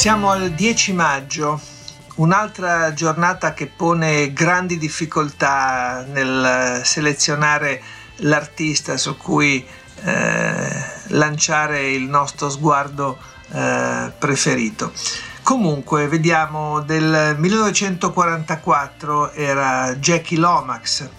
Siamo al 10 maggio, un'altra giornata che pone grandi difficoltà nel selezionare l'artista su cui eh, lanciare il nostro sguardo eh, preferito. Comunque, vediamo, del 1944 era Jackie Lomax,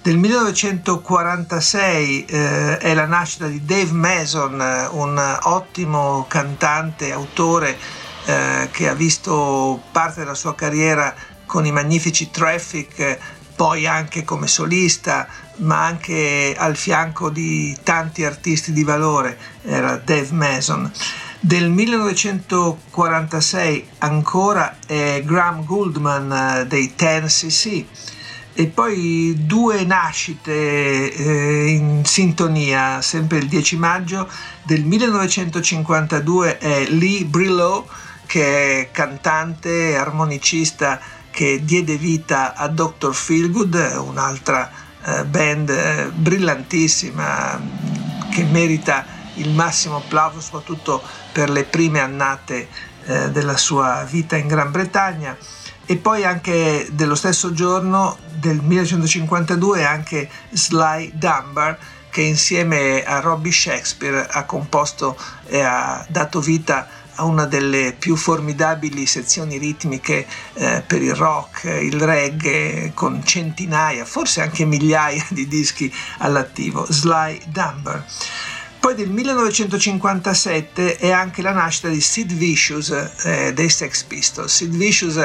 del 1946 eh, è la nascita di Dave Mason, un ottimo cantante, autore eh, che ha visto parte della sua carriera con i magnifici Traffic, poi anche come solista, ma anche al fianco di tanti artisti di valore, era Dave Mason. Del 1946 ancora è Graham Goldman eh, dei 10cc e poi due nascite eh, in sintonia, sempre il 10 maggio del 1952 è Lee Brillo che è cantante e armonicista che diede vita a Dr. Feelgood, un'altra eh, band eh, brillantissima che merita il massimo applauso soprattutto per le prime annate eh, della sua vita in Gran Bretagna e poi anche dello stesso giorno del 1952 anche Sly Dunbar che insieme a Robbie Shakespeare ha composto e ha dato vita a a una delle più formidabili sezioni ritmiche eh, per il rock, il reggae, con centinaia, forse anche migliaia di dischi all'attivo, Sly Dunbar. Poi del 1957 è anche la nascita di Sid Vicious eh, dei Sex Pistols. Sid Vicious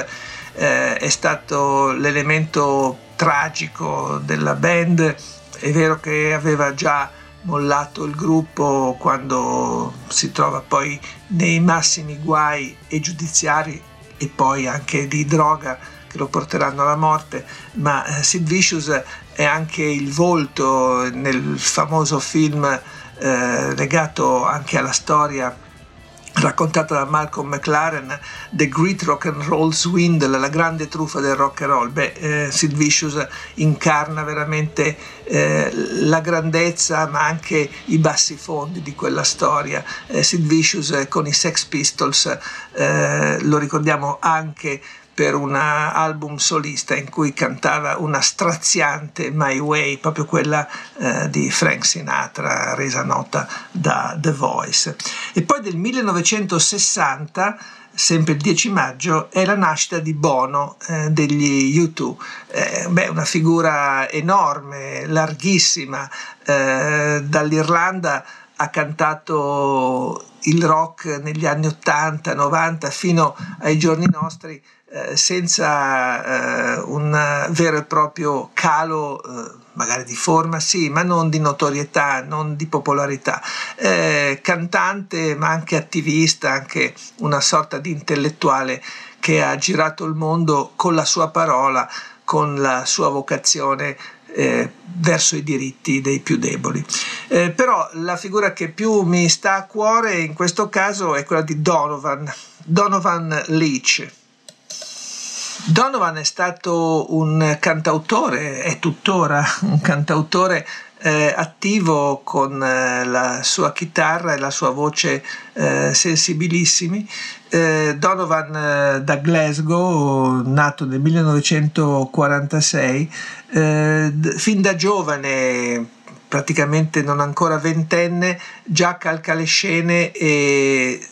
eh, è stato l'elemento tragico della band, è vero che aveva già mollato il gruppo quando si trova poi nei massimi guai e giudiziari e poi anche di droga che lo porteranno alla morte, ma eh, Sid Vicious è anche il volto nel famoso film eh, legato anche alla storia raccontata da Malcolm McLaren, The Great Rock and Roll Swindle, la grande truffa del rock and roll. Beh, eh, Sid Vicious incarna veramente eh, la grandezza ma anche i bassi fondi di quella storia. Eh, Sid Vicious con i Sex Pistols eh, lo ricordiamo anche per un album solista in cui cantava una straziante My Way, proprio quella eh, di Frank Sinatra, resa nota da The Voice. E poi del 1960 sempre il 10 maggio, è la nascita di Bono eh, degli U2. Eh, beh, una figura enorme, larghissima, eh, dall'Irlanda ha cantato il rock negli anni 80, 90 fino ai giorni nostri senza eh, un vero e proprio calo, eh, magari di forma, sì, ma non di notorietà, non di popolarità. Eh, cantante, ma anche attivista, anche una sorta di intellettuale che ha girato il mondo con la sua parola, con la sua vocazione eh, verso i diritti dei più deboli. Eh, però la figura che più mi sta a cuore in questo caso è quella di Donovan, Donovan Leach. Donovan è stato un cantautore, è tuttora un cantautore eh, attivo con eh, la sua chitarra e la sua voce eh, sensibilissimi. Eh, Donovan eh, da Glasgow, nato nel 1946, eh, fin da giovane praticamente non ancora ventenne, già calca le scene e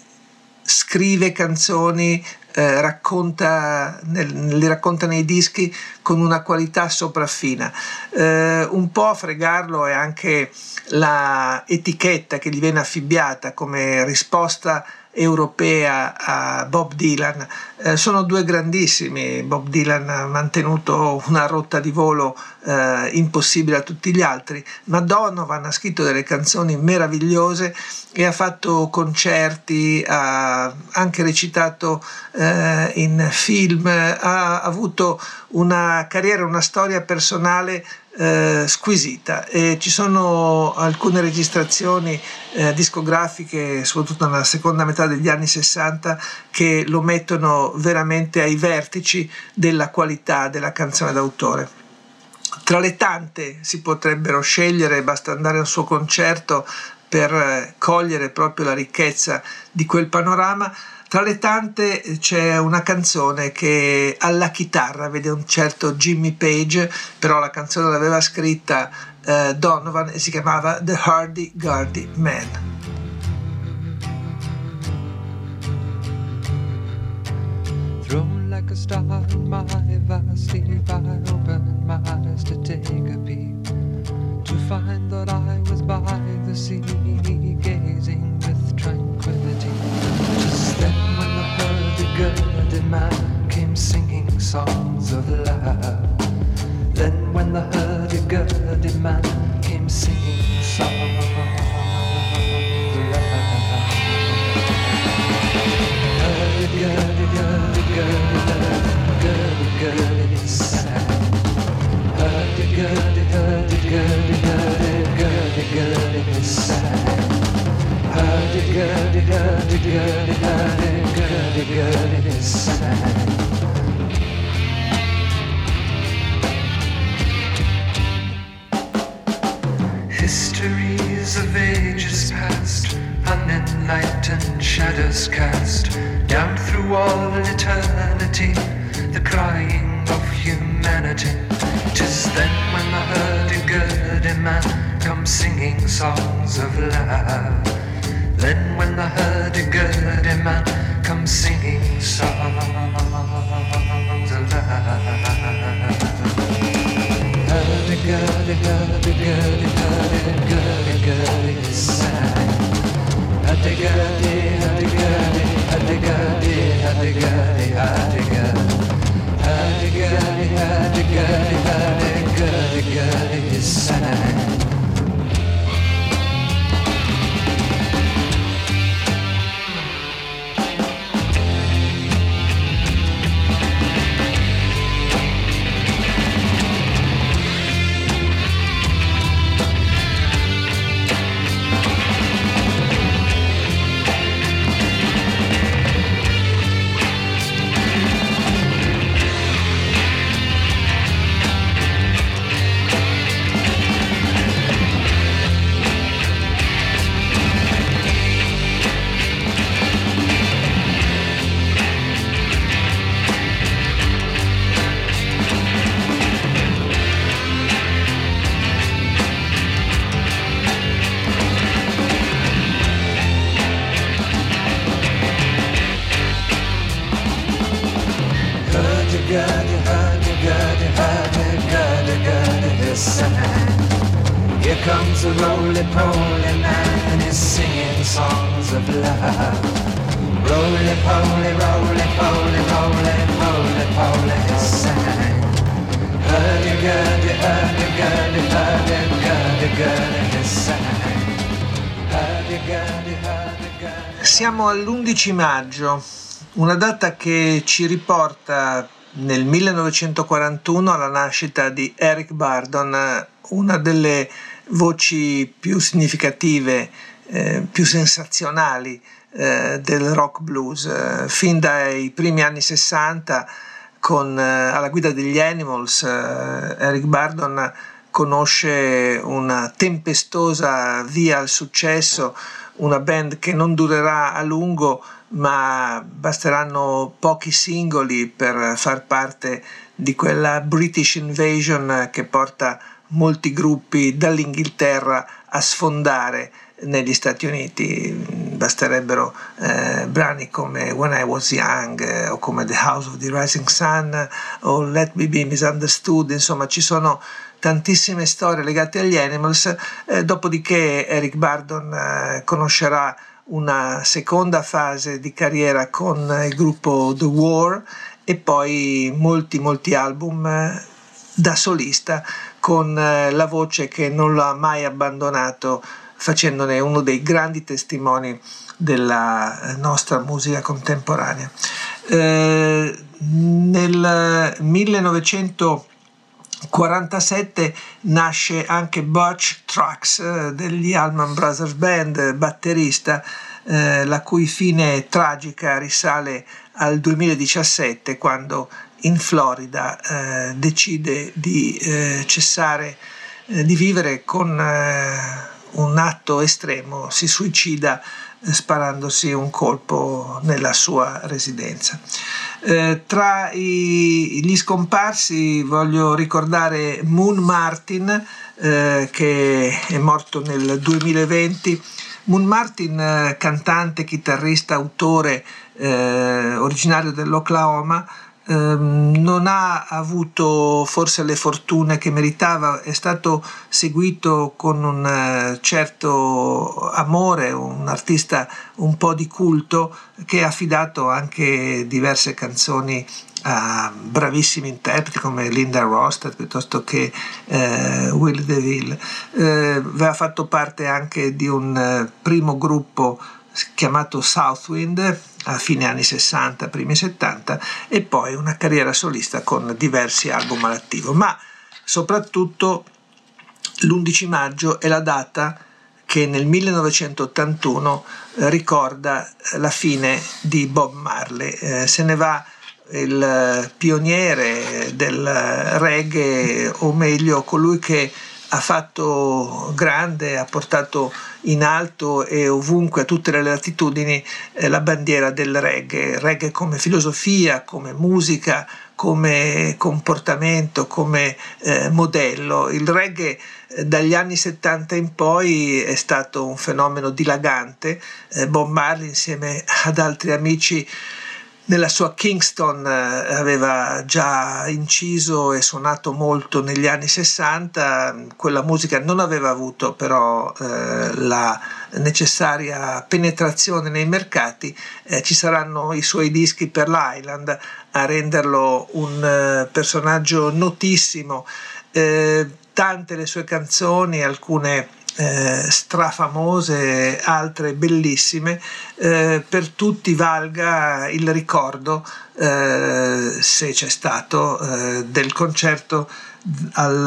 scrive canzoni eh, racconta, nel, li racconta nei dischi con una qualità sopraffina. Eh, un po' a fregarlo è anche la etichetta che gli viene affibbiata come risposta europea a Bob Dylan. Eh, sono due grandissimi, Bob Dylan ha mantenuto una rotta di volo eh, impossibile a tutti gli altri, ma Donovan ha scritto delle canzoni meravigliose e ha fatto concerti, ha anche recitato eh, in film, ha avuto una carriera, una storia personale eh, squisita e ci sono alcune registrazioni eh, discografiche, soprattutto nella seconda metà degli anni 60, che lo mettono veramente ai vertici della qualità della canzone d'autore. Tra le tante si potrebbero scegliere, basta andare al suo concerto per eh, cogliere proprio la ricchezza di quel panorama, tra le tante c'è una canzone che alla chitarra vede un certo Jimmy Page, però la canzone l'aveva scritta uh, Donovan e si chiamava The Hardy Gardy Man. Like a star in my vast sleep, I opened my eyes to take a peep, to find that I was by the sea, singing songs of love. Siamo all'11 maggio, una data che ci riporta nel 1941 alla nascita di Eric Bardon, una delle voci più significative, eh, più sensazionali eh, del rock blues. Eh, fin dai primi anni 60, con, eh, alla guida degli Animals, eh, Eric Bardon conosce una tempestosa via al successo, una band che non durerà a lungo, ma basteranno pochi singoli per far parte di quella British Invasion che porta molti gruppi dall'Inghilterra a sfondare negli Stati Uniti. Basterebbero eh, brani come When I Was Young eh, o come The House of the Rising Sun o Let Me Be Misunderstood, insomma ci sono tantissime storie legate agli Animals, eh, dopodiché Eric Bardon eh, conoscerà una seconda fase di carriera con il gruppo The War e poi molti molti album eh, da solista con eh, la voce che non l'ha mai abbandonato facendone uno dei grandi testimoni della nostra musica contemporanea. Eh, nel 1947 nasce anche Butch Trucks eh, degli Allman Brothers Band, batterista, eh, la cui fine tragica risale al 2017 quando in Florida eh, decide di eh, cessare eh, di vivere con eh, un atto estremo, si suicida sparandosi un colpo nella sua residenza. Eh, tra i, gli scomparsi voglio ricordare Moon Martin eh, che è morto nel 2020. Moon Martin, eh, cantante, chitarrista, autore eh, originario dell'Oklahoma, Ehm, non ha avuto forse le fortune che meritava, è stato seguito con un eh, certo amore, un artista un po' di culto che ha affidato anche diverse canzoni a bravissimi interpreti come Linda Rosted piuttosto che eh, Will DeVille. Eh, aveva fatto parte anche di un eh, primo gruppo chiamato Southwind a fine anni 60, primi 70 e poi una carriera solista con diversi album all'attivo, ma soprattutto l'11 maggio è la data che nel 1981 eh, ricorda la fine di Bob Marley. Eh, se ne va il pioniere del reggae, o meglio colui che ha fatto grande, ha portato in alto e ovunque a tutte le latitudini eh, la bandiera del reggae, reggae come filosofia, come musica, come comportamento, come eh, modello. Il reggae eh, dagli anni 70 in poi è stato un fenomeno dilagante. Eh, Bob Marley insieme ad altri amici nella sua Kingston eh, aveva già inciso e suonato molto negli anni 60, quella musica non aveva avuto però eh, la necessaria penetrazione nei mercati, eh, ci saranno i suoi dischi per l'Island a renderlo un eh, personaggio notissimo, eh, tante le sue canzoni, alcune eh, strafamose, altre bellissime, eh, per tutti valga il ricordo, eh, se c'è stato, eh, del concerto al,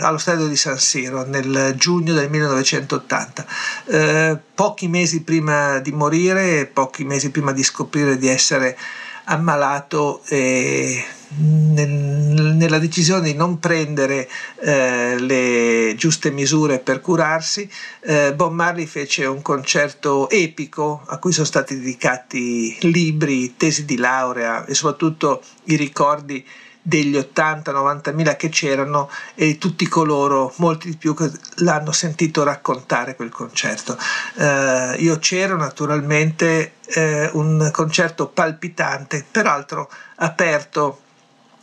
allo stadio di San Siro nel giugno del 1980. Eh, pochi mesi prima di morire, pochi mesi prima di scoprire di essere ammalato e nella decisione di non prendere eh, le giuste misure per curarsi, eh, Bob Marley fece un concerto epico a cui sono stati dedicati libri, tesi di laurea e soprattutto i ricordi degli 80-90 mila che c'erano e tutti coloro, molti di più, che l'hanno sentito raccontare quel concerto. Eh, io c'ero naturalmente, eh, un concerto palpitante, peraltro aperto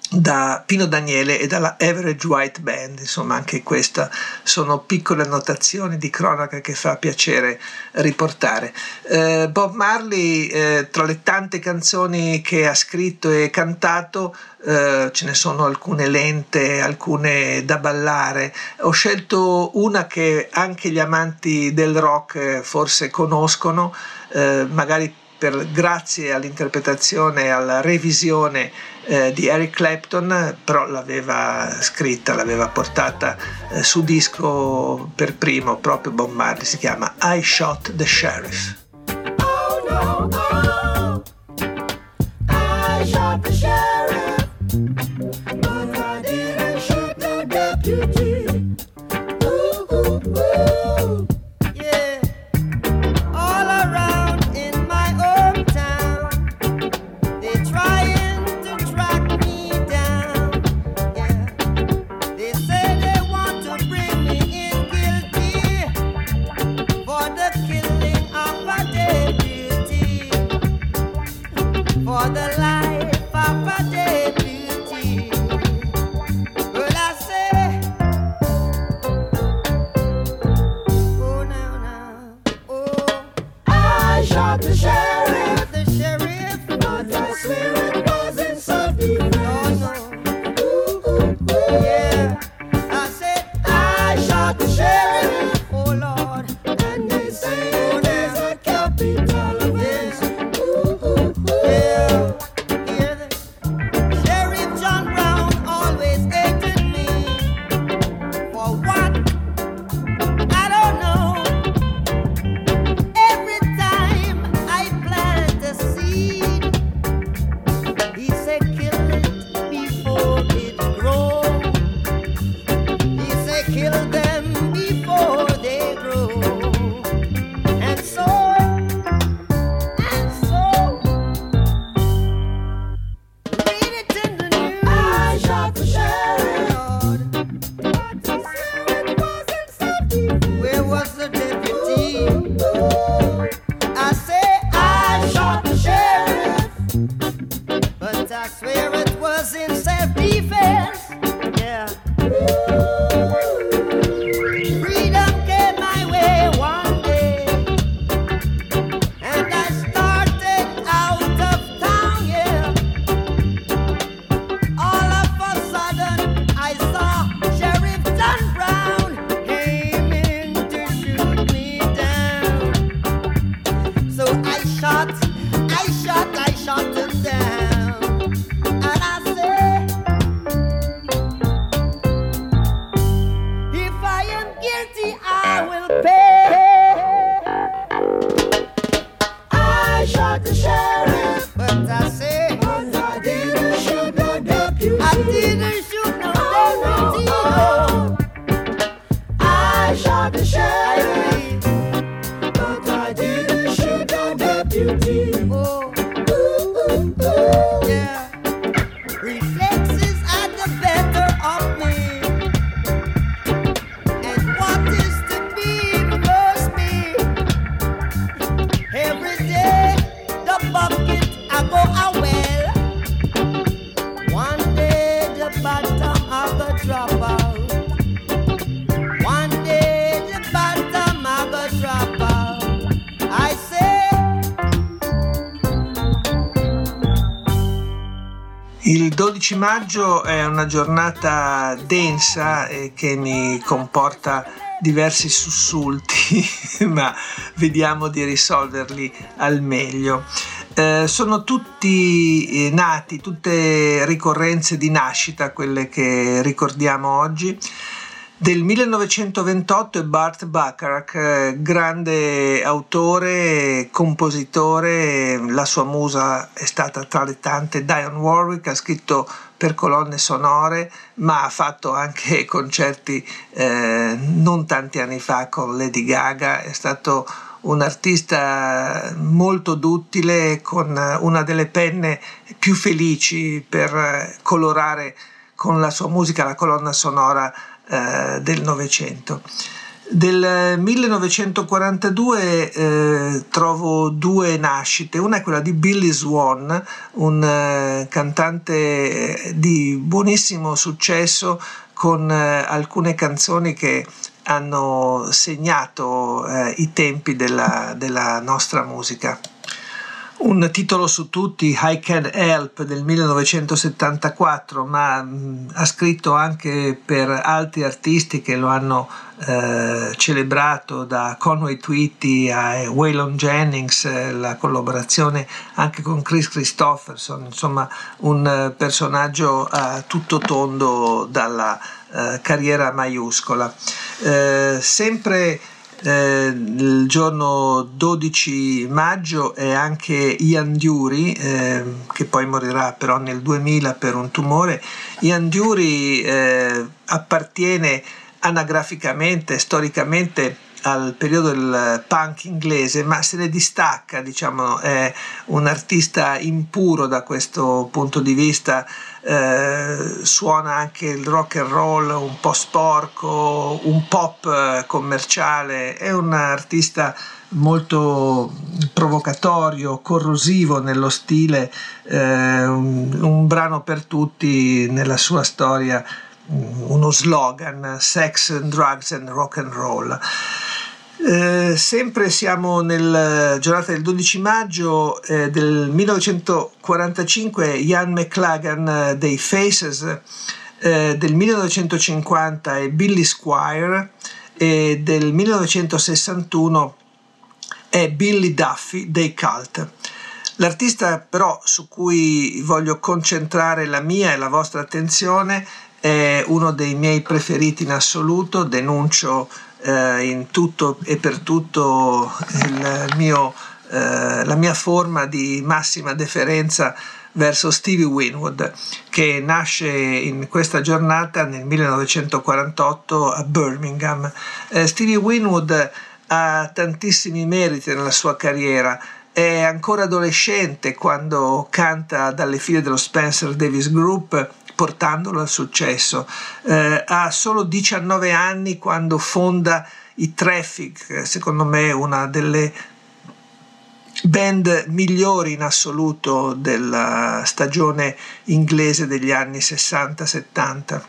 da Pino Daniele e dalla Average White Band, insomma anche queste sono piccole annotazioni di cronaca che fa piacere riportare. Eh, Bob Marley, eh, tra le tante canzoni che ha scritto e cantato, eh, ce ne sono alcune lente, alcune da ballare. Ho scelto una che anche gli amanti del rock eh, forse conoscono, eh, magari per, grazie all'interpretazione e alla revisione eh, di Eric Clapton, però l'aveva scritta, l'aveva portata eh, su disco per primo proprio Marley, si chiama I Shot the Sheriff. Oh, no, oh, I didn't 12 maggio è una giornata densa e che mi comporta diversi sussulti, ma vediamo di risolverli al meglio. Eh, sono tutti eh, nati, tutte ricorrenze di nascita, quelle che ricordiamo oggi. Del 1928 è Bart Bacharach, eh, grande autore, compositore, la sua musa è stata tra le tante. Dionne Warwick, ha scritto per colonne sonore, ma ha fatto anche concerti eh, non tanti anni fa con Lady Gaga, è stato un artista molto duttile con una delle penne più felici per colorare con la sua musica la colonna sonora eh, del Novecento. Del 1942 eh, trovo due nascite, una è quella di Billy Swan, un eh, cantante di buonissimo successo con eh, alcune canzoni che hanno segnato eh, i tempi della, della nostra musica un titolo su tutti, I Can Help del 1974, ma mh, ha scritto anche per altri artisti che lo hanno eh, celebrato, da Conway Twitty a Waylon Jennings, eh, la collaborazione anche con Chris Christopherson, insomma un eh, personaggio a tutto tondo dalla eh, carriera maiuscola. Eh, sempre eh, il giorno 12 maggio è anche Ian Dury, eh, che poi morirà però nel 2000 per un tumore. Ian Dury eh, appartiene anagraficamente, storicamente al periodo del punk inglese, ma se ne distacca, diciamo, è un artista impuro da questo punto di vista, eh, suona anche il rock and roll un po' sporco, un pop eh, commerciale, è un artista molto provocatorio, corrosivo nello stile, eh, un, un, brano per tutti nella sua storia, uno slogan, sex, drugs and rock and roll. Eh, sempre siamo nella giornata del 12 maggio eh, del 1945, Ian McLagan eh, dei Faces, eh, del 1950 è Billy Squire e del 1961 è Billy Duffy dei Cult. L'artista però su cui voglio concentrare la mia e la vostra attenzione è uno dei miei preferiti in assoluto, denuncio eh, in tutto e per tutto mio, eh, la mia forma di massima deferenza verso Stevie Winwood che nasce in questa giornata nel 1948 a Birmingham. Eh, Stevie Winwood ha tantissimi meriti nella sua carriera, è ancora adolescente quando canta dalle file dello Spencer Davis Group portandolo al successo. Eh, ha solo 19 anni quando fonda i Traffic, secondo me una delle band migliori in assoluto della stagione inglese degli anni 60-70.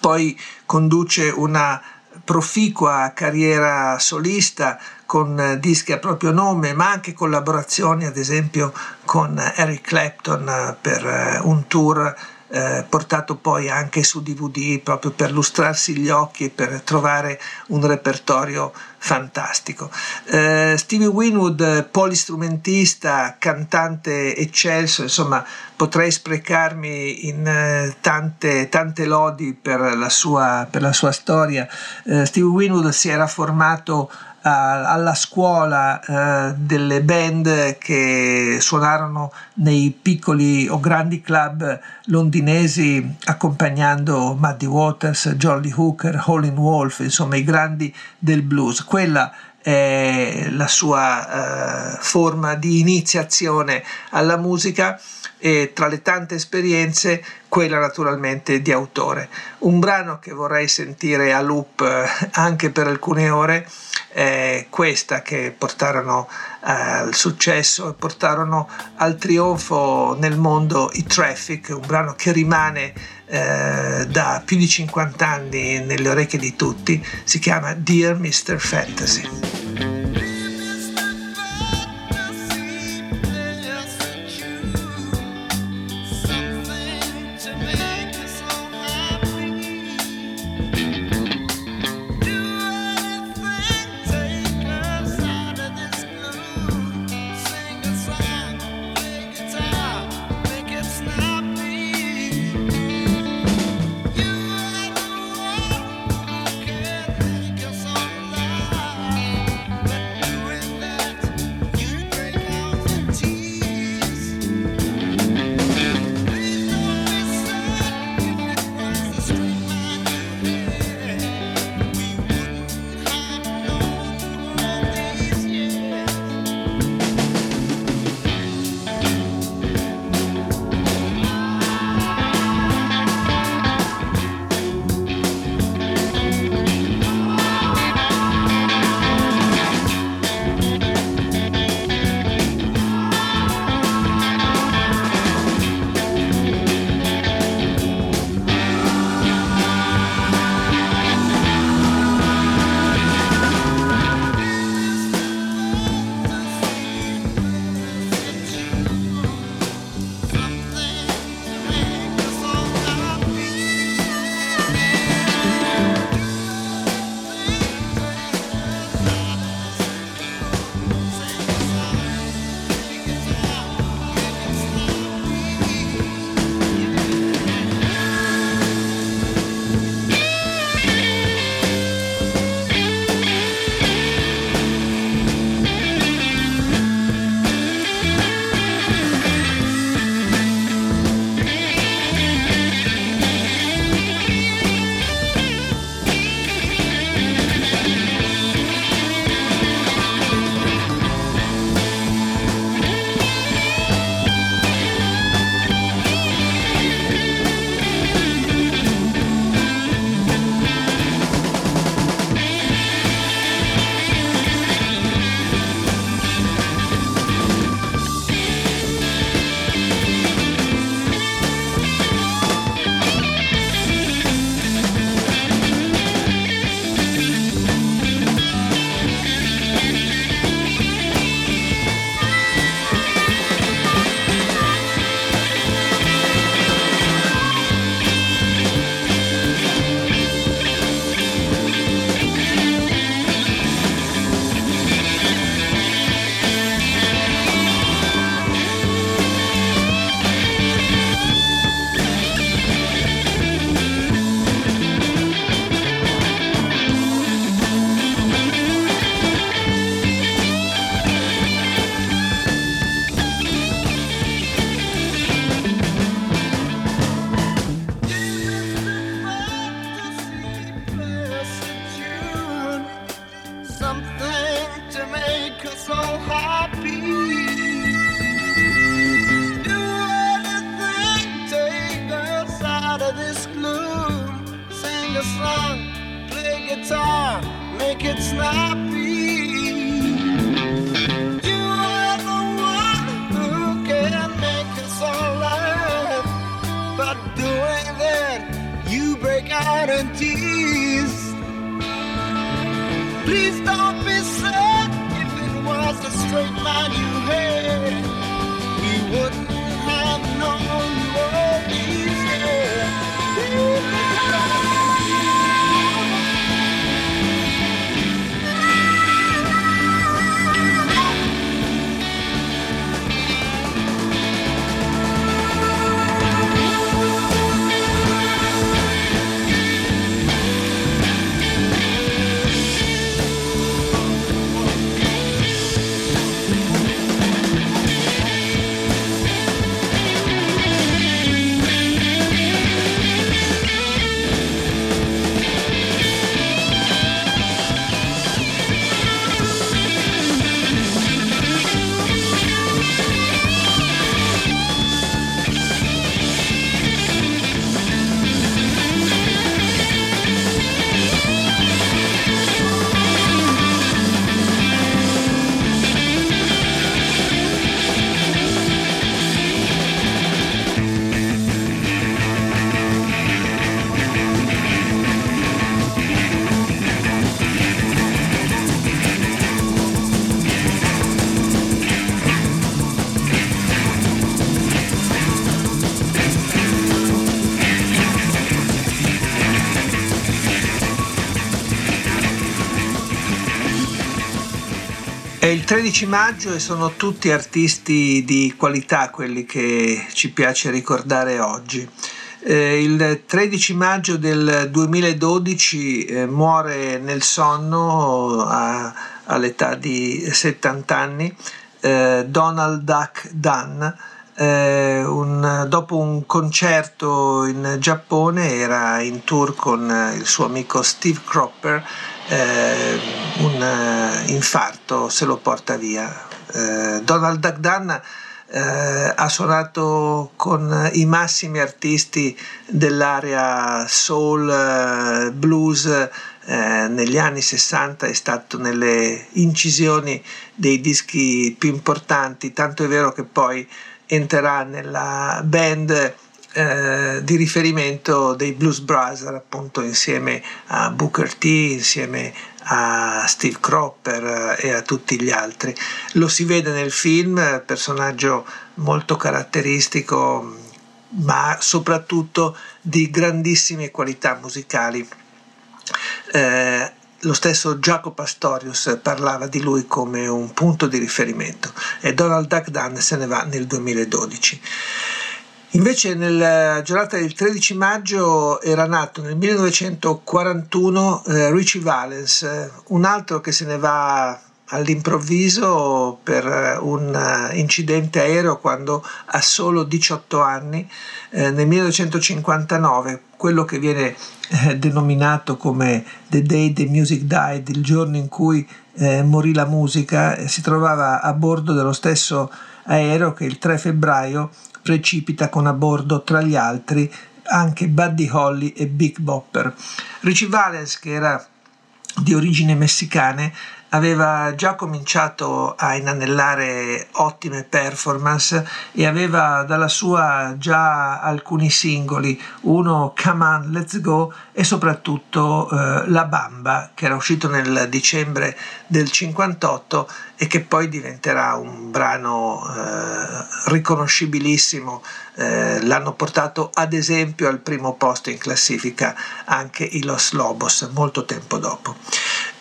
Poi conduce una proficua carriera solista con dischi a proprio nome, ma anche collaborazioni ad esempio con Eric Clapton per un tour eh, portato poi anche su DVD proprio per lustrarsi gli occhi e per trovare un repertorio fantastico. Eh, Stevie Winwood, polistrumentista, cantante eccelso, insomma potrei sprecarmi in eh, tante, tante lodi per la sua, per la sua storia. Eh, Stevie Winwood si era formato alla scuola eh, delle band che suonarono nei piccoli o grandi club londinesi accompagnando Muddy Waters, Jolly Hooker, Howlin' Wolf, insomma i grandi del blues. Quella è la sua eh, forma di iniziazione alla musica e tra le tante esperienze quella naturalmente di autore. Un brano che vorrei sentire a loop eh, anche per alcune ore è questa che portarono eh, al successo e portarono al trionfo nel mondo i Traffic, un brano che rimane eh, da più di 50 anni nelle orecchie di tutti, si chiama Dear Mr. Fantasy. Il 13 maggio e sono tutti artisti di qualità quelli che ci piace ricordare oggi. Eh, il 13 maggio del 2012 eh, muore nel sonno a, all'età di 70 anni eh, Donald Duck Dunn. Eh, un, dopo un concerto in Giappone era in tour con il suo amico Steve Cropper eh, un eh, infarto se lo porta via. Eh, Donald Duck eh, ha suonato con i massimi artisti dell'area soul, eh, blues, eh, negli anni 60 è stato nelle incisioni dei dischi più importanti, tanto è vero che poi entrerà nella band eh, di riferimento dei Blues Brothers, appunto insieme a Booker T, insieme a Steve Cropper e a tutti gli altri. Lo si vede nel film, personaggio molto caratteristico, ma soprattutto di grandissime qualità musicali. Eh, lo stesso Jacopo Pastorius parlava di lui come un punto di riferimento e Donald Duck Dunn se ne va nel 2012. Invece nella giornata del 13 maggio era nato nel 1941 eh, Richie Valens, eh, un altro che se ne va all'improvviso per eh, un eh, incidente aereo quando ha solo 18 anni eh, nel 1959, quello che viene eh, denominato come The Day the Music Died, il giorno in cui eh, morì la musica, si trovava a bordo dello stesso aereo che il 3 febbraio precipita con a bordo tra gli altri anche Buddy Holly e Big Bopper. Richie Valens, che era di origini messicane, aveva già cominciato a inanellare ottime performance e aveva dalla sua già alcuni singoli, uno Come On Let's Go e soprattutto eh, La Bamba che era uscito nel dicembre del 58 e che poi diventerà un brano eh, riconoscibilissimo. Eh, l'hanno portato ad esempio al primo posto in classifica anche i Los Lobos molto tempo dopo.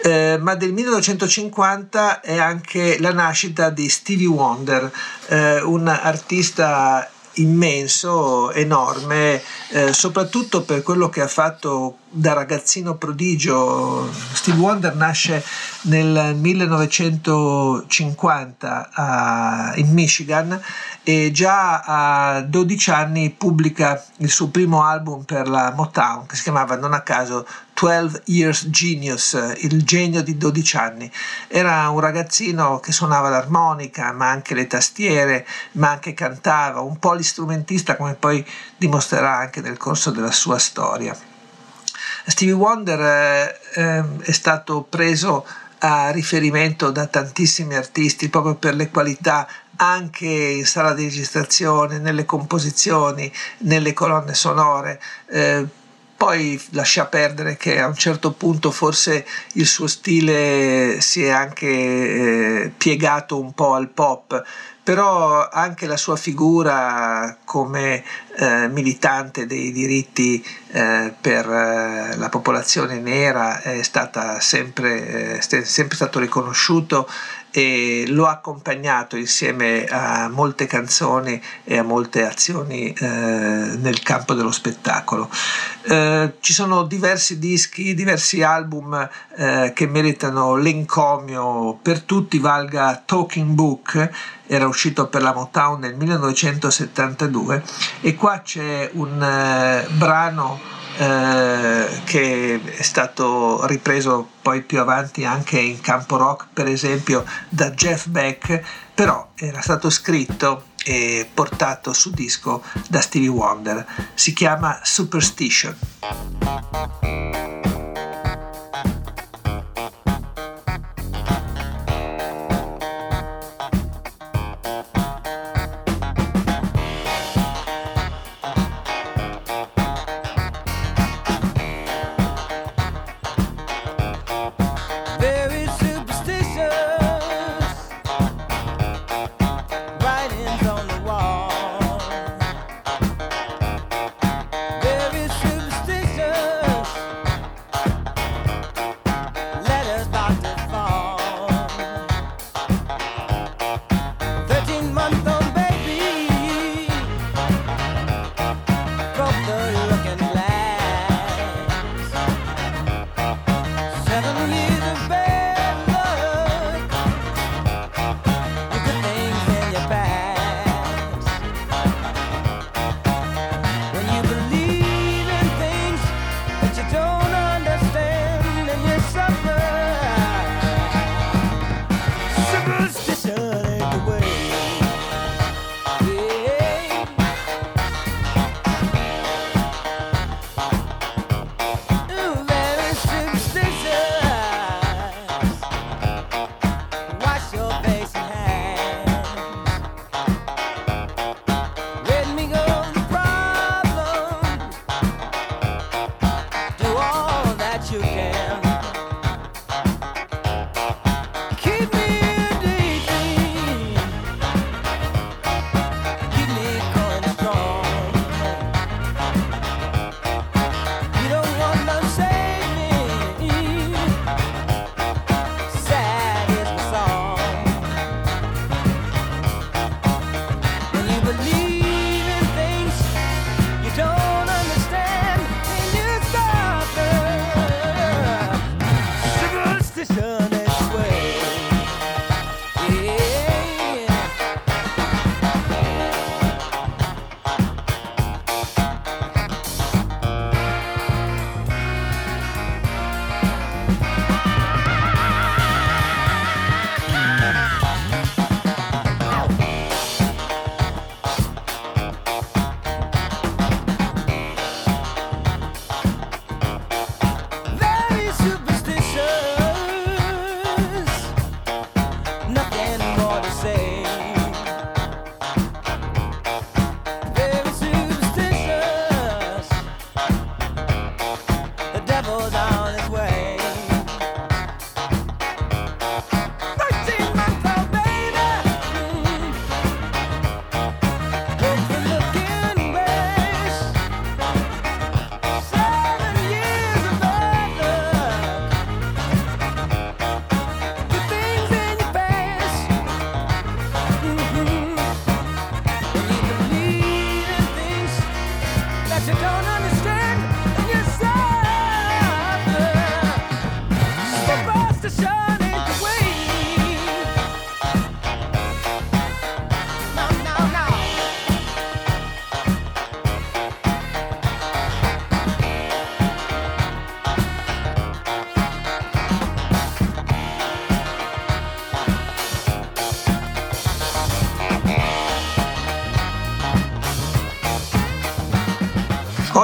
Eh, ma del 1950 è anche la nascita di Stevie Wonder, eh, un artista immenso, enorme, eh, soprattutto per quello che ha fatto da ragazzino prodigio. Steve Wonder nasce nel 1950 a, in Michigan e già a 12 anni pubblica il suo primo album per la Motown che si chiamava non a caso 12 Years Genius, il genio di 12 anni. Era un ragazzino che suonava l'armonica, ma anche le tastiere, ma anche cantava, un po' l'istrumentista come poi dimostrerà anche nel corso della sua storia. Stevie Wonder eh, eh, è stato preso a riferimento da tantissimi artisti proprio per le qualità anche in sala di registrazione, nelle composizioni, nelle colonne sonore. Eh, poi lascia perdere che a un certo punto forse il suo stile si è anche eh, piegato un po' al pop, però anche la sua figura come eh, militante dei diritti eh, per eh, la popolazione nera è stata sempre, eh, sempre stato riconosciuto e lo ha accompagnato insieme a molte canzoni e a molte azioni eh, nel campo dello spettacolo. Eh, ci sono diversi dischi, diversi album eh, che meritano l'encomio per tutti, valga Talking Book, era uscito per la Motown nel 1972 e qua c'è un eh, brano eh, che è stato ripreso poi più avanti anche in campo rock, per esempio da Jeff Beck, però era stato scritto e portato su disco da Stevie Wonder. Si chiama Superstition. show.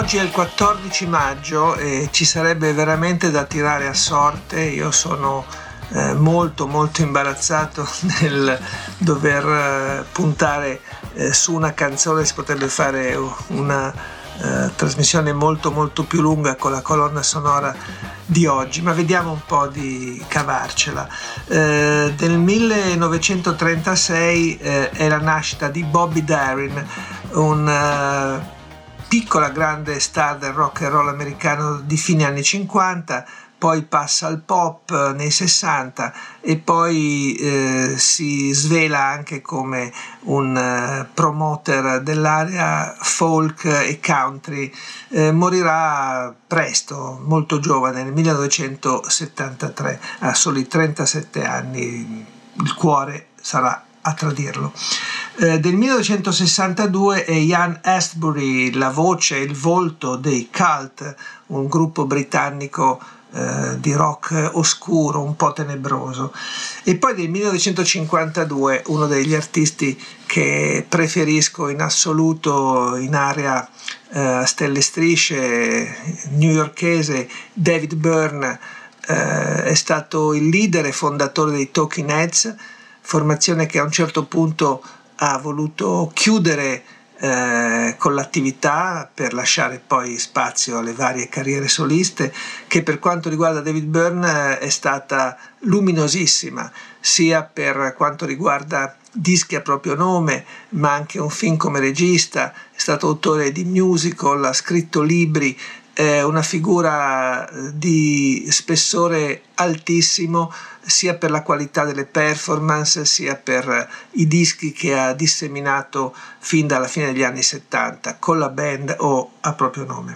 Oggi è il 14 maggio e ci sarebbe veramente da tirare a sorte. Io sono eh, molto molto imbarazzato nel dover eh, puntare eh, su una canzone, si potrebbe fare una eh, trasmissione molto molto più lunga con la colonna sonora di oggi, ma vediamo un po' di cavarcela. Eh, del 1936 eh, è la nascita di Bobby Darin, un eh, piccola grande star del rock and roll americano di fine anni 50 poi passa al pop eh, nei 60 e poi eh, si svela anche come un uh, promoter dell'area folk e country. Eh, morirà presto, molto giovane, nel 1973, a soli 37 anni, il cuore sarà a tradirlo. Eh, del 1962 è Ian Astbury, la voce, il volto dei Cult, un gruppo britannico eh, di rock oscuro, un po' tenebroso. E poi del 1952 uno degli artisti che preferisco in assoluto in area eh, stelle strisce newyorkese, David Byrne, eh, è stato il leader e fondatore dei Talking Heads, formazione che a un certo punto ha voluto chiudere eh, con l'attività per lasciare poi spazio alle varie carriere soliste che per quanto riguarda David Byrne è stata luminosissima sia per quanto riguarda dischi a proprio nome ma anche un film come regista. È stato autore di musical ha scritto libri è una figura di spessore altissimo sia per la qualità delle performance sia per i dischi che ha disseminato fin dalla fine degli anni 70 con la band o a proprio nome.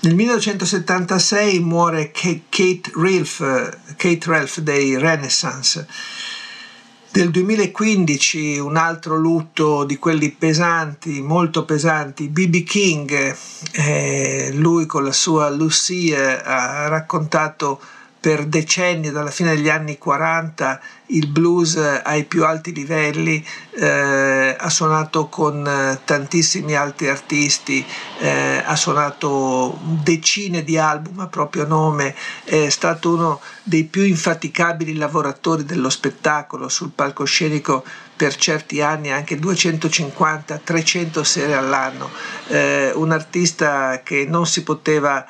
Nel 1976 muore Kate Ralph, Kate Ralph dei Renaissance. Del 2015 un altro lutto di quelli pesanti, molto pesanti, BB King, eh, lui con la sua Lucie ha raccontato per decenni, dalla fine degli anni 40, il blues ai più alti livelli, eh, ha suonato con eh, tantissimi altri artisti, eh, ha suonato decine di album a proprio nome, è stato uno dei più infaticabili lavoratori dello spettacolo sul palcoscenico per certi anni anche 250-300 sere all'anno, eh, un artista che non si poteva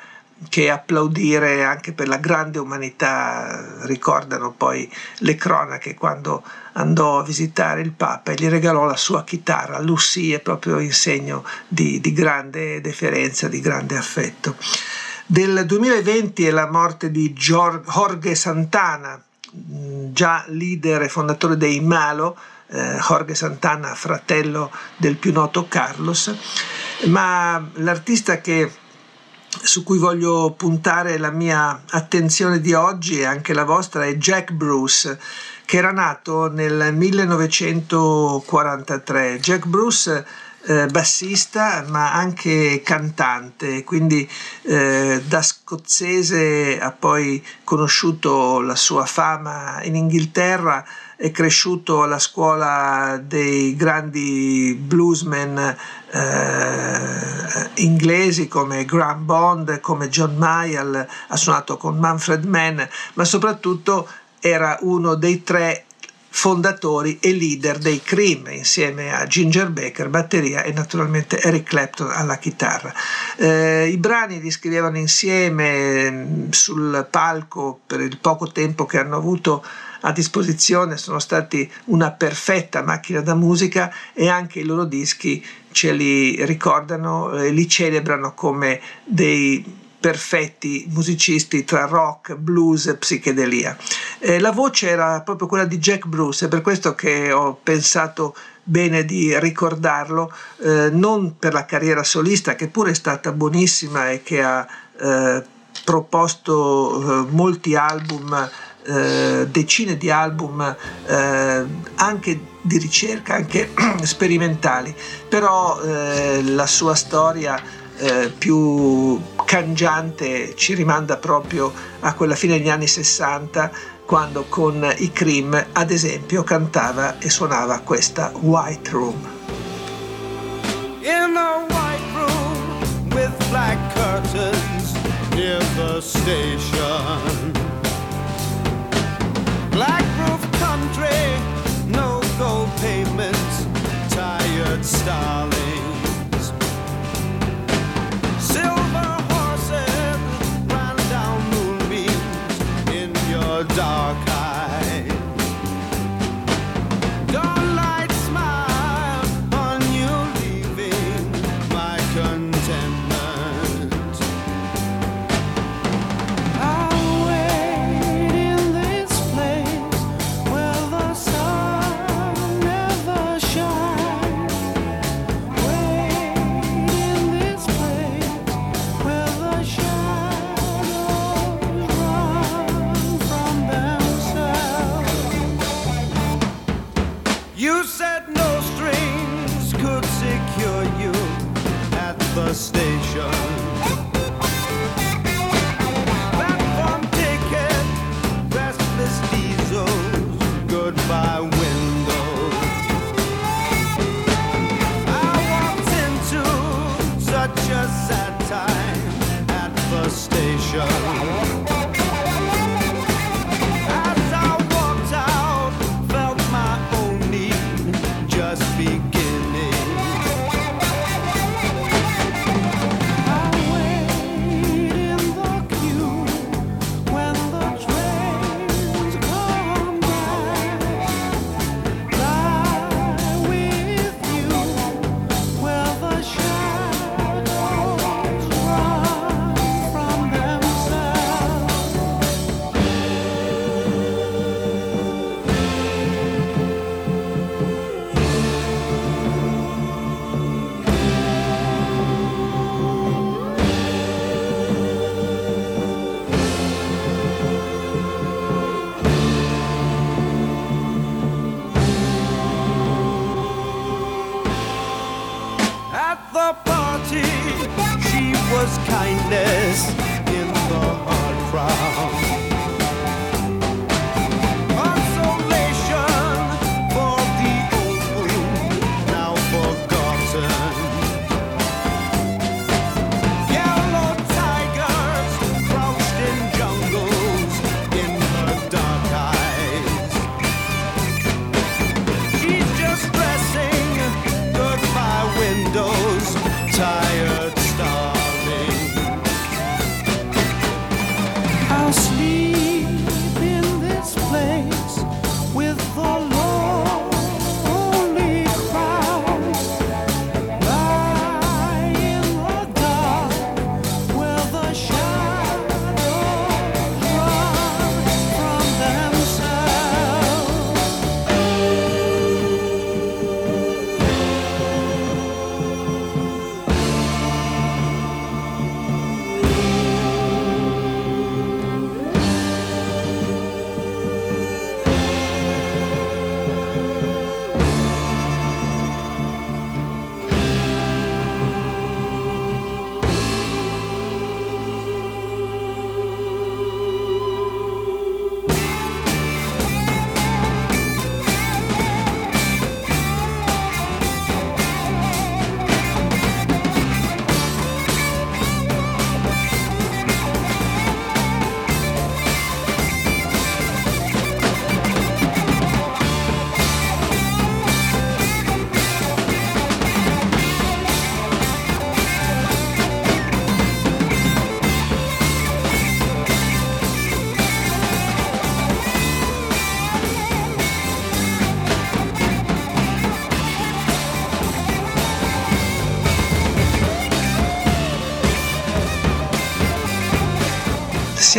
che applaudire anche per la grande umanità. Ricordano poi le cronache quando andò a visitare il Papa e gli regalò la sua chitarra, Lucie, proprio in segno di, di grande deferenza, di grande affetto. Del 2020 è la morte di Jorge Santana, già leader e fondatore dei Malo, eh, Jorge Santana, fratello del più noto Carlos, ma l'artista che su cui voglio puntare la mia attenzione di oggi e anche la vostra è Jack Bruce che era nato nel 1943. Jack Bruce eh, bassista ma anche cantante, quindi eh, da scozzese ha poi conosciuto la sua fama in Inghilterra è cresciuto alla scuola dei grandi bluesmen eh, inglesi come Graham Bond, come John Mayall, ha suonato con Manfred Mann, ma soprattutto era uno dei tre fondatori e leader dei Cream insieme a Ginger Baker batteria e naturalmente Eric Clapton alla chitarra. Eh, I brani li scrivevano insieme mm, sul palco per il poco tempo che hanno avuto a disposizione sono stati una perfetta macchina da musica e anche i loro dischi ce li ricordano e li celebrano come dei perfetti musicisti tra rock, blues e psichedelia. Eh, la voce era proprio quella di Jack Bruce, è per questo che ho pensato bene di ricordarlo, eh, non per la carriera solista che pure è stata buonissima e che ha eh, proposto eh, molti album eh, decine di album eh, anche di ricerca, anche sperimentali, però eh, la sua storia eh, più cangiante ci rimanda proprio a quella fine degli anni 60 quando con i Cream ad esempio cantava e suonava questa White Room. In a white room with black curtains near the station. Black roof country, no gold pavements, tired starlings. Silver horses ran down moonbeams in your dark station.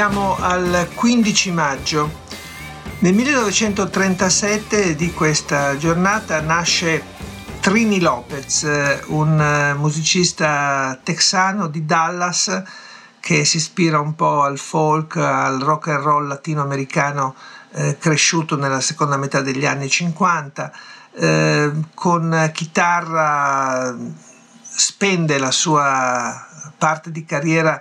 Siamo al 15 maggio. Nel 1937 di questa giornata nasce Trini Lopez, eh, un eh, musicista texano di Dallas che si ispira un po' al folk, al rock and roll latinoamericano eh, cresciuto nella seconda metà degli anni 50. eh, con chitarra spende la sua parte di carriera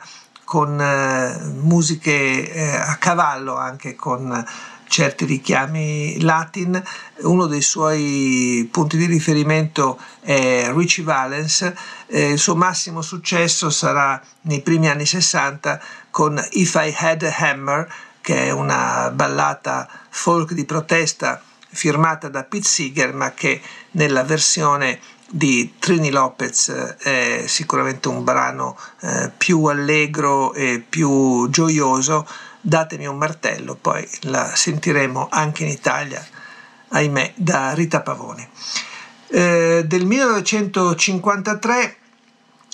con eh, musiche eh, a cavallo anche con certi richiami latin. Uno dei suoi punti di riferimento è Richie Valens. Eh, il suo massimo successo sarà nei primi anni 60 con If I Had a Hammer, che è una ballata folk di protesta firmata da Pete Seeger, ma che nella versione di Trini Lopez è sicuramente un brano eh, più allegro e più gioioso. Datemi un martello, poi la sentiremo anche in Italia, ahimè, da Rita Pavone. Eh, del 1953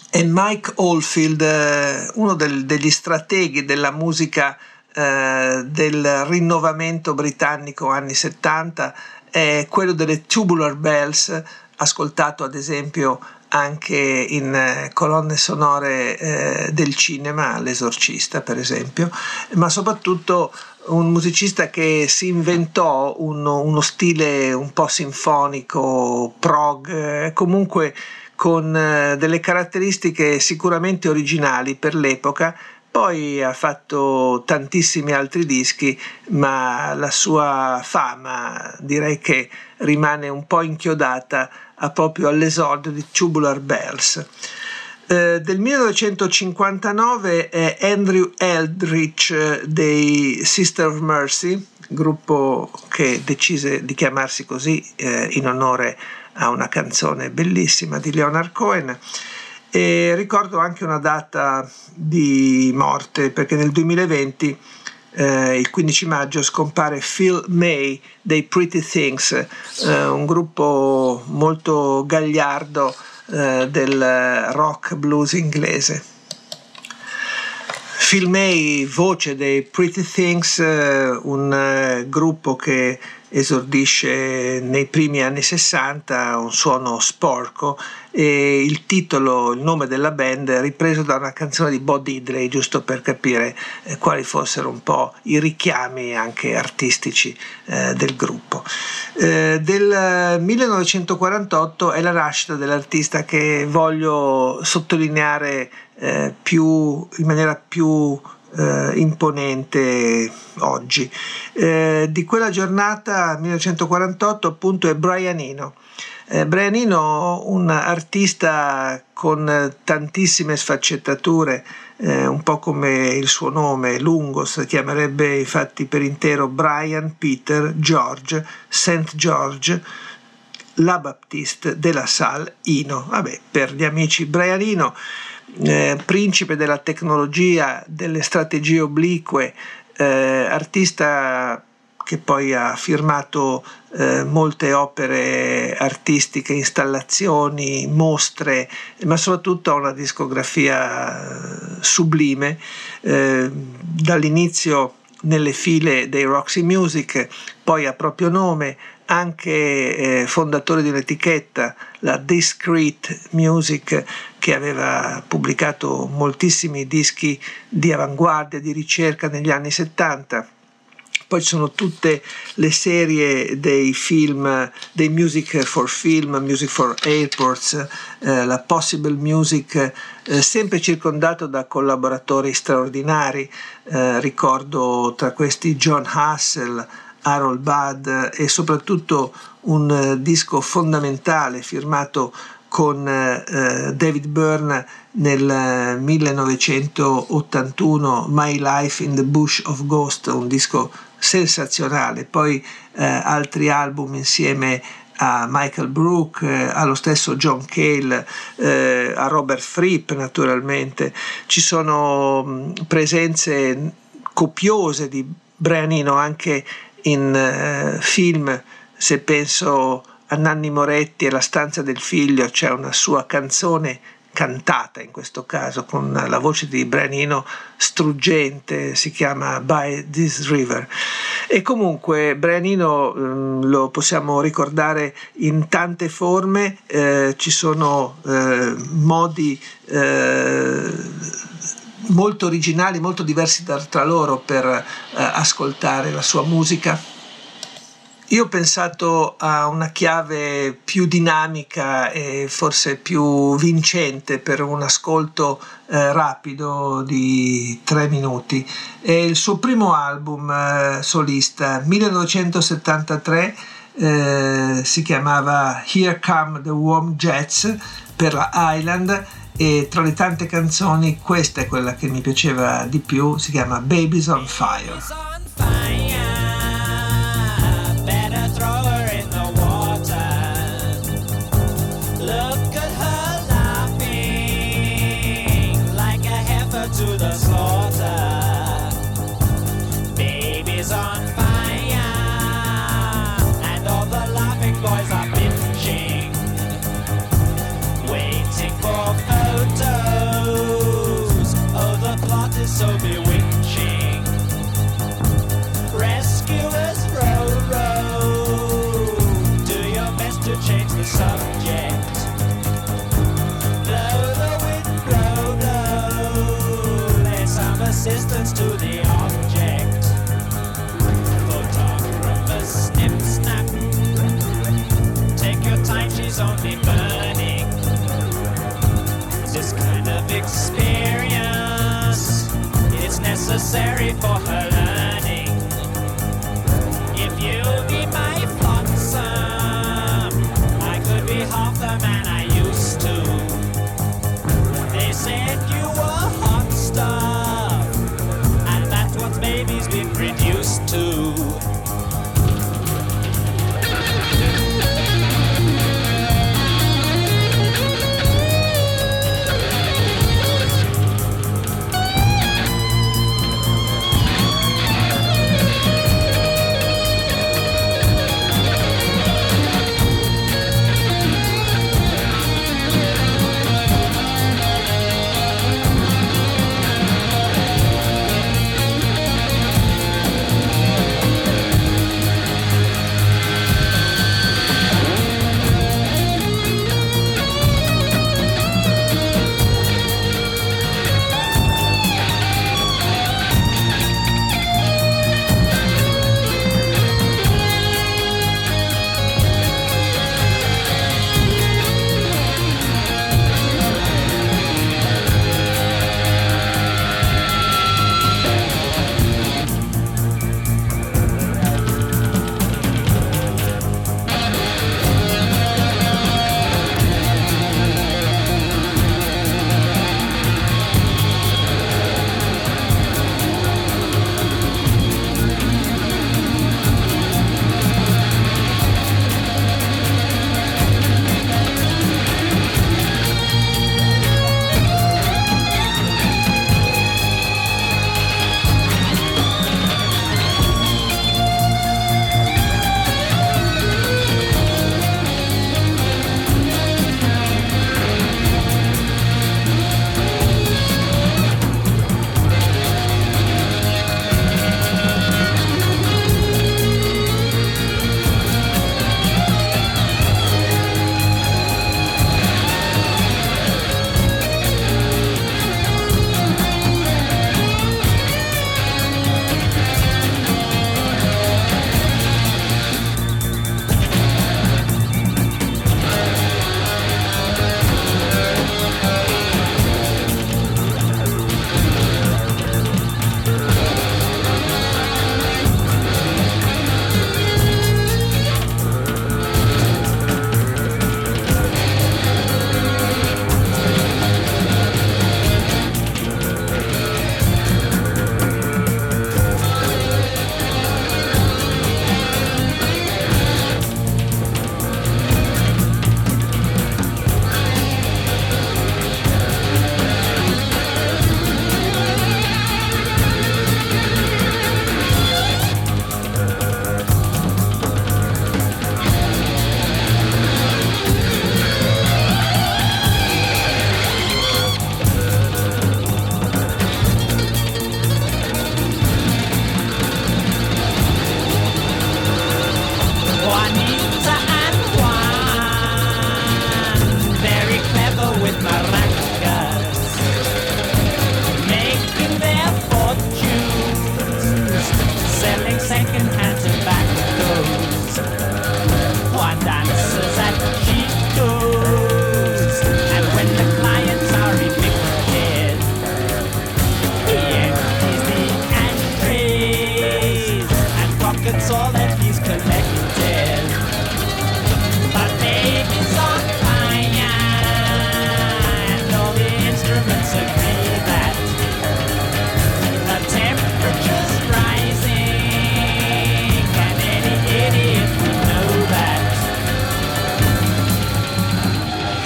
è Mike Oldfield, eh, uno del- degli strateghi della musica eh, del rinnovamento britannico anni 70, è quello delle Tubular Bells, ascoltato ad esempio anche in eh, colonne sonore eh, del cinema, L'esorcista per esempio, ma soprattutto un musicista che si inventò uno, uno stile un po' sinfonico, prog, eh, comunque con eh, delle caratteristiche sicuramente originali per l'epoca, poi ha fatto tantissimi altri dischi, ma la sua fama direi che rimane un po' inchiodata proprio all'esordio di Tubular Bells. Eh, del 1959 è Andrew Eldritch eh, dei Sister of Mercy, gruppo che decise di chiamarsi così eh, in onore a una canzone bellissima di Leonard Cohen. E ricordo anche una data di morte perché nel 2020 eh, il 15 maggio scompare Phil May dei Pretty Things, eh, un gruppo molto gagliardo eh, del rock blues inglese. Phil May, voce dei Pretty Things, eh, un eh, gruppo che esordisce nei primi anni 60, un suono sporco e il titolo, il nome della band è ripreso da una canzone di Bob Diddley, giusto per capire eh, quali fossero un po' i richiami anche artistici eh, del gruppo. Eh, del 1948 è la nascita dell'artista che voglio sottolineare eh, più, in maniera più eh, imponente oggi. Eh, di quella giornata 1948 appunto è Brian Eno. Eh, Brian Eno, un artista con tantissime sfaccettature, eh, un po' come il suo nome, lungo, si chiamerebbe infatti per intero Brian Peter George St. George la Baptiste de la Salle Ino. Vabbè, per gli amici Brian Eno eh, principe della tecnologia, delle strategie oblique, eh, artista che poi ha firmato eh, molte opere artistiche, installazioni, mostre, ma soprattutto ha una discografia eh, sublime. Eh, dall'inizio nelle file dei Roxy Music, poi a proprio nome, anche eh, fondatore di un'etichetta, la Discrete Music, che aveva pubblicato moltissimi dischi di avanguardia, di ricerca negli anni 70. Poi ci sono tutte le serie dei film, dei Music for Film, Music for Airports, eh, la Possible Music, eh, sempre circondato da collaboratori straordinari. Eh, ricordo tra questi John Hassel, Harold Budd e soprattutto un eh, disco fondamentale firmato con eh, David Byrne nel 1981 My Life in the Bush of Ghost, un disco sensazionale, poi eh, altri album insieme a Michael Brook, eh, allo stesso John Cale, eh, a Robert Fripp naturalmente. Ci sono mh, presenze copiose di Brianino anche in eh, film, se penso a Nanni Moretti e La stanza del figlio, c'è una sua canzone cantata in questo caso con la voce di Branino struggente, si chiama By This River. E comunque Branino eh, lo possiamo ricordare in tante forme, eh, ci sono eh, modi eh, molto originali, molto diversi tra loro per eh, ascoltare la sua musica. Io ho pensato a una chiave più dinamica e forse più vincente per un ascolto eh, rapido di tre minuti. È il suo primo album eh, solista, 1973, eh, si chiamava Here Come the Warm Jets per la Island e tra le tante canzoni questa è quella che mi piaceva di più, si chiama Babies on Fire. Necessary for her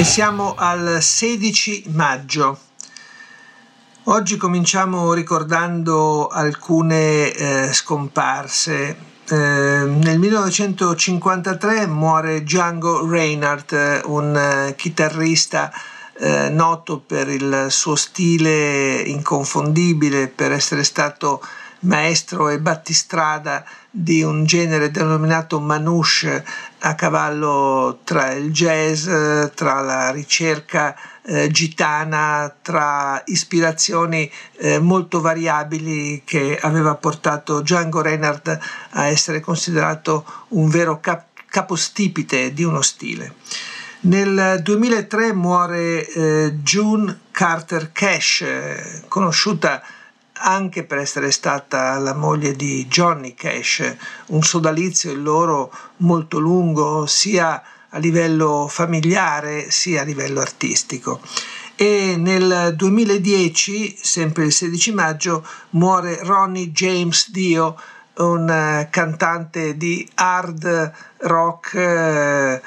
siamo al 16 maggio. Oggi cominciamo ricordando alcune eh, scomparse. Eh, nel 1953 muore Django Reinhardt, eh, un eh, chitarrista eh, noto per il suo stile inconfondibile, per essere stato maestro e battistrada di un genere denominato manouche a cavallo tra il jazz, eh, tra la ricerca eh, gitana, tra ispirazioni eh, molto variabili che aveva portato Django Reinhardt a essere considerato un vero cap- capostipite di uno stile. Nel 2003 muore eh, June Carter Cash, eh, conosciuta anche per essere stata la moglie di Johnny Cash, un sodalizio il loro molto lungo sia a livello familiare sia a livello artistico. E nel 2010, sempre il 16 maggio, muore Ronnie James Dio, un eh, cantante di hard rock, eh,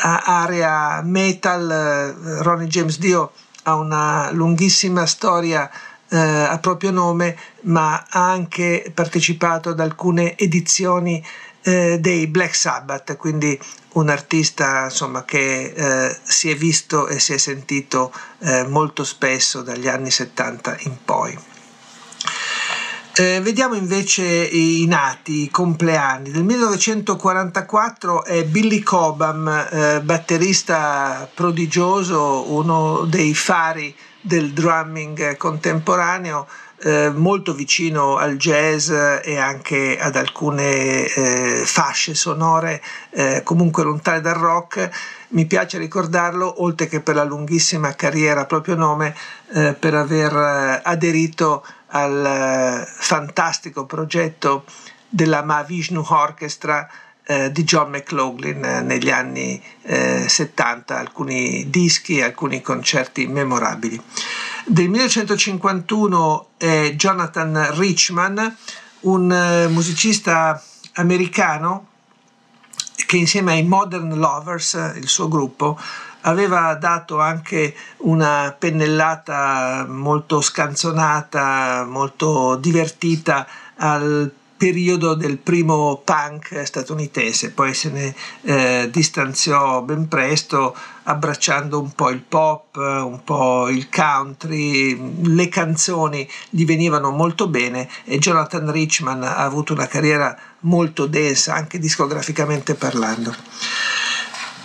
area metal. Ronnie James Dio ha una lunghissima storia eh, a proprio nome, ma ha anche partecipato ad alcune edizioni eh, dei Black Sabbath, quindi un artista insomma, che eh, si è visto e si è sentito eh, molto spesso dagli anni 70 in poi. Eh, vediamo invece i nati, i compleanni. Nel 1944 è Billy Cobham, eh, batterista prodigioso, uno dei fari del drumming contemporaneo, eh, molto vicino al jazz e anche ad alcune eh, fasce sonore eh, comunque lontane dal rock. Mi piace ricordarlo, oltre che per la lunghissima carriera proprio nome, eh, per aver eh, aderito al eh, fantastico progetto della Mahavishnu Orchestra eh, di John McLaughlin eh, negli anni 70, eh, alcuni dischi, alcuni concerti memorabili. Del 1951 è Jonathan Richman, un eh, musicista americano che insieme ai Modern Lovers, il suo gruppo, aveva dato anche una pennellata molto scanzonata, molto divertita al periodo del primo punk statunitense, poi se ne eh, distanziò ben presto abbracciando un po' il pop, un po' il country, le canzoni gli venivano molto bene e Jonathan Richman ha avuto una carriera molto densa anche discograficamente parlando.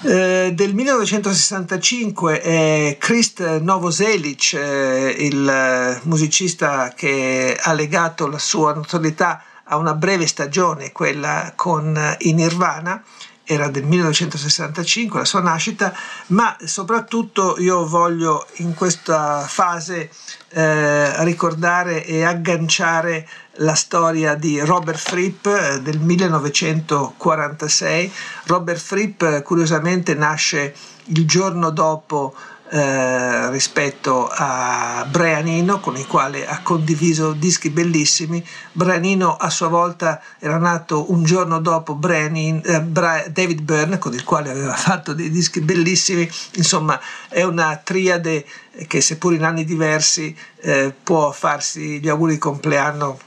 Eh, del 1965 è Krist Novoselic, eh, il musicista che ha legato la sua notorietà a una breve stagione, quella con i Nirvana, era del 1965 la sua nascita, ma soprattutto io voglio in questa fase eh, ricordare e agganciare la storia di Robert Fripp eh, del 1946. Robert Fripp curiosamente nasce il giorno dopo eh, rispetto a Brianino con il quale ha condiviso dischi bellissimi. Brianino a sua volta era nato un giorno dopo Brianin, eh, Bra- David Byrne con il quale aveva fatto dei dischi bellissimi, insomma è una triade che seppur in anni diversi eh, può farsi gli auguri di compleanno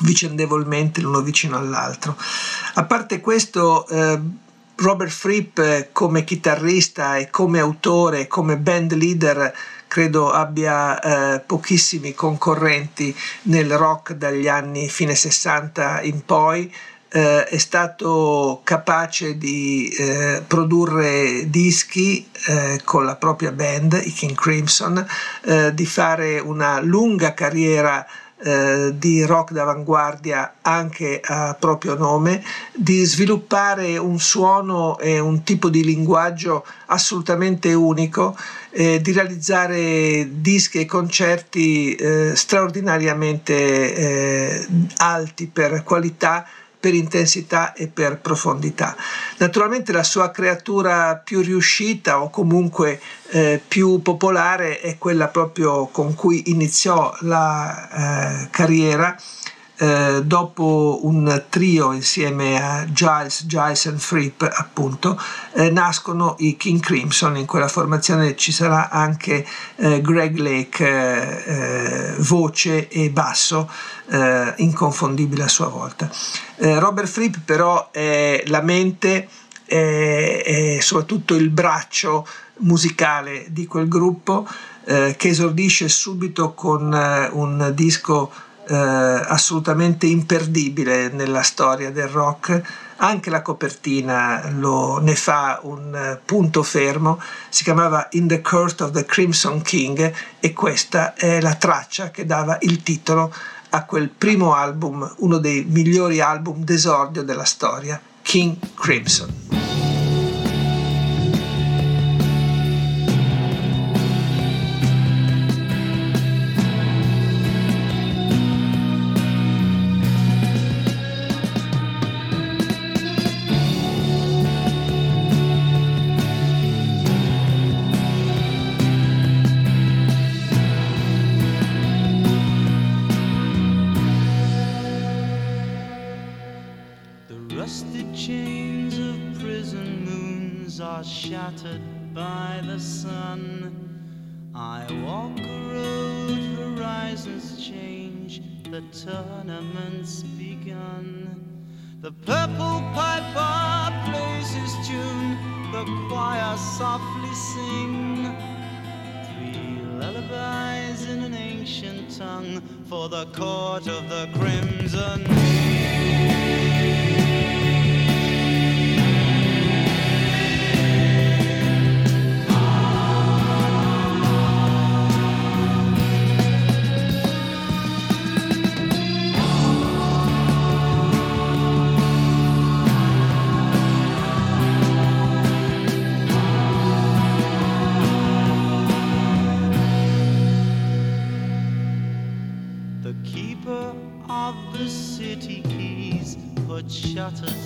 vicendevolmente l'uno vicino all'altro. A parte questo, eh, Robert Fripp come chitarrista e come autore, come band leader, credo abbia eh, pochissimi concorrenti nel rock dagli anni fine 60 in poi. Eh, è stato capace di eh, produrre dischi eh, con la propria band, i King Crimson, eh, di fare una lunga carriera eh, di rock d'avanguardia anche a proprio nome, di sviluppare un suono e un tipo di linguaggio assolutamente unico, eh, di realizzare dischi e concerti eh, straordinariamente eh, alti per qualità per intensità e per profondità. Naturalmente la sua creatura più riuscita o comunque eh, più popolare è quella proprio con cui iniziò la eh, carriera eh, dopo un trio insieme a Giles, Giles Fripp appunto eh, nascono i King Crimson. In quella formazione ci sarà anche eh, Greg Lake eh, voce e basso inconfondibile a sua volta. Robert Fripp però è la mente e soprattutto il braccio musicale di quel gruppo eh, che esordisce subito con eh, un disco eh, assolutamente imperdibile nella storia del rock. Anche la copertina lo, ne fa un eh, punto fermo, si chiamava In the Court of the Crimson King e questa è la traccia che dava il titolo a quel primo album, uno dei migliori album d'esordio della storia, King Crimson. the sun. I walk a road, horizons change, the tournament's begun. The purple piper plays his tune, the choir softly sing. Three lullabies in an ancient tongue for the court of the crimson. shutters.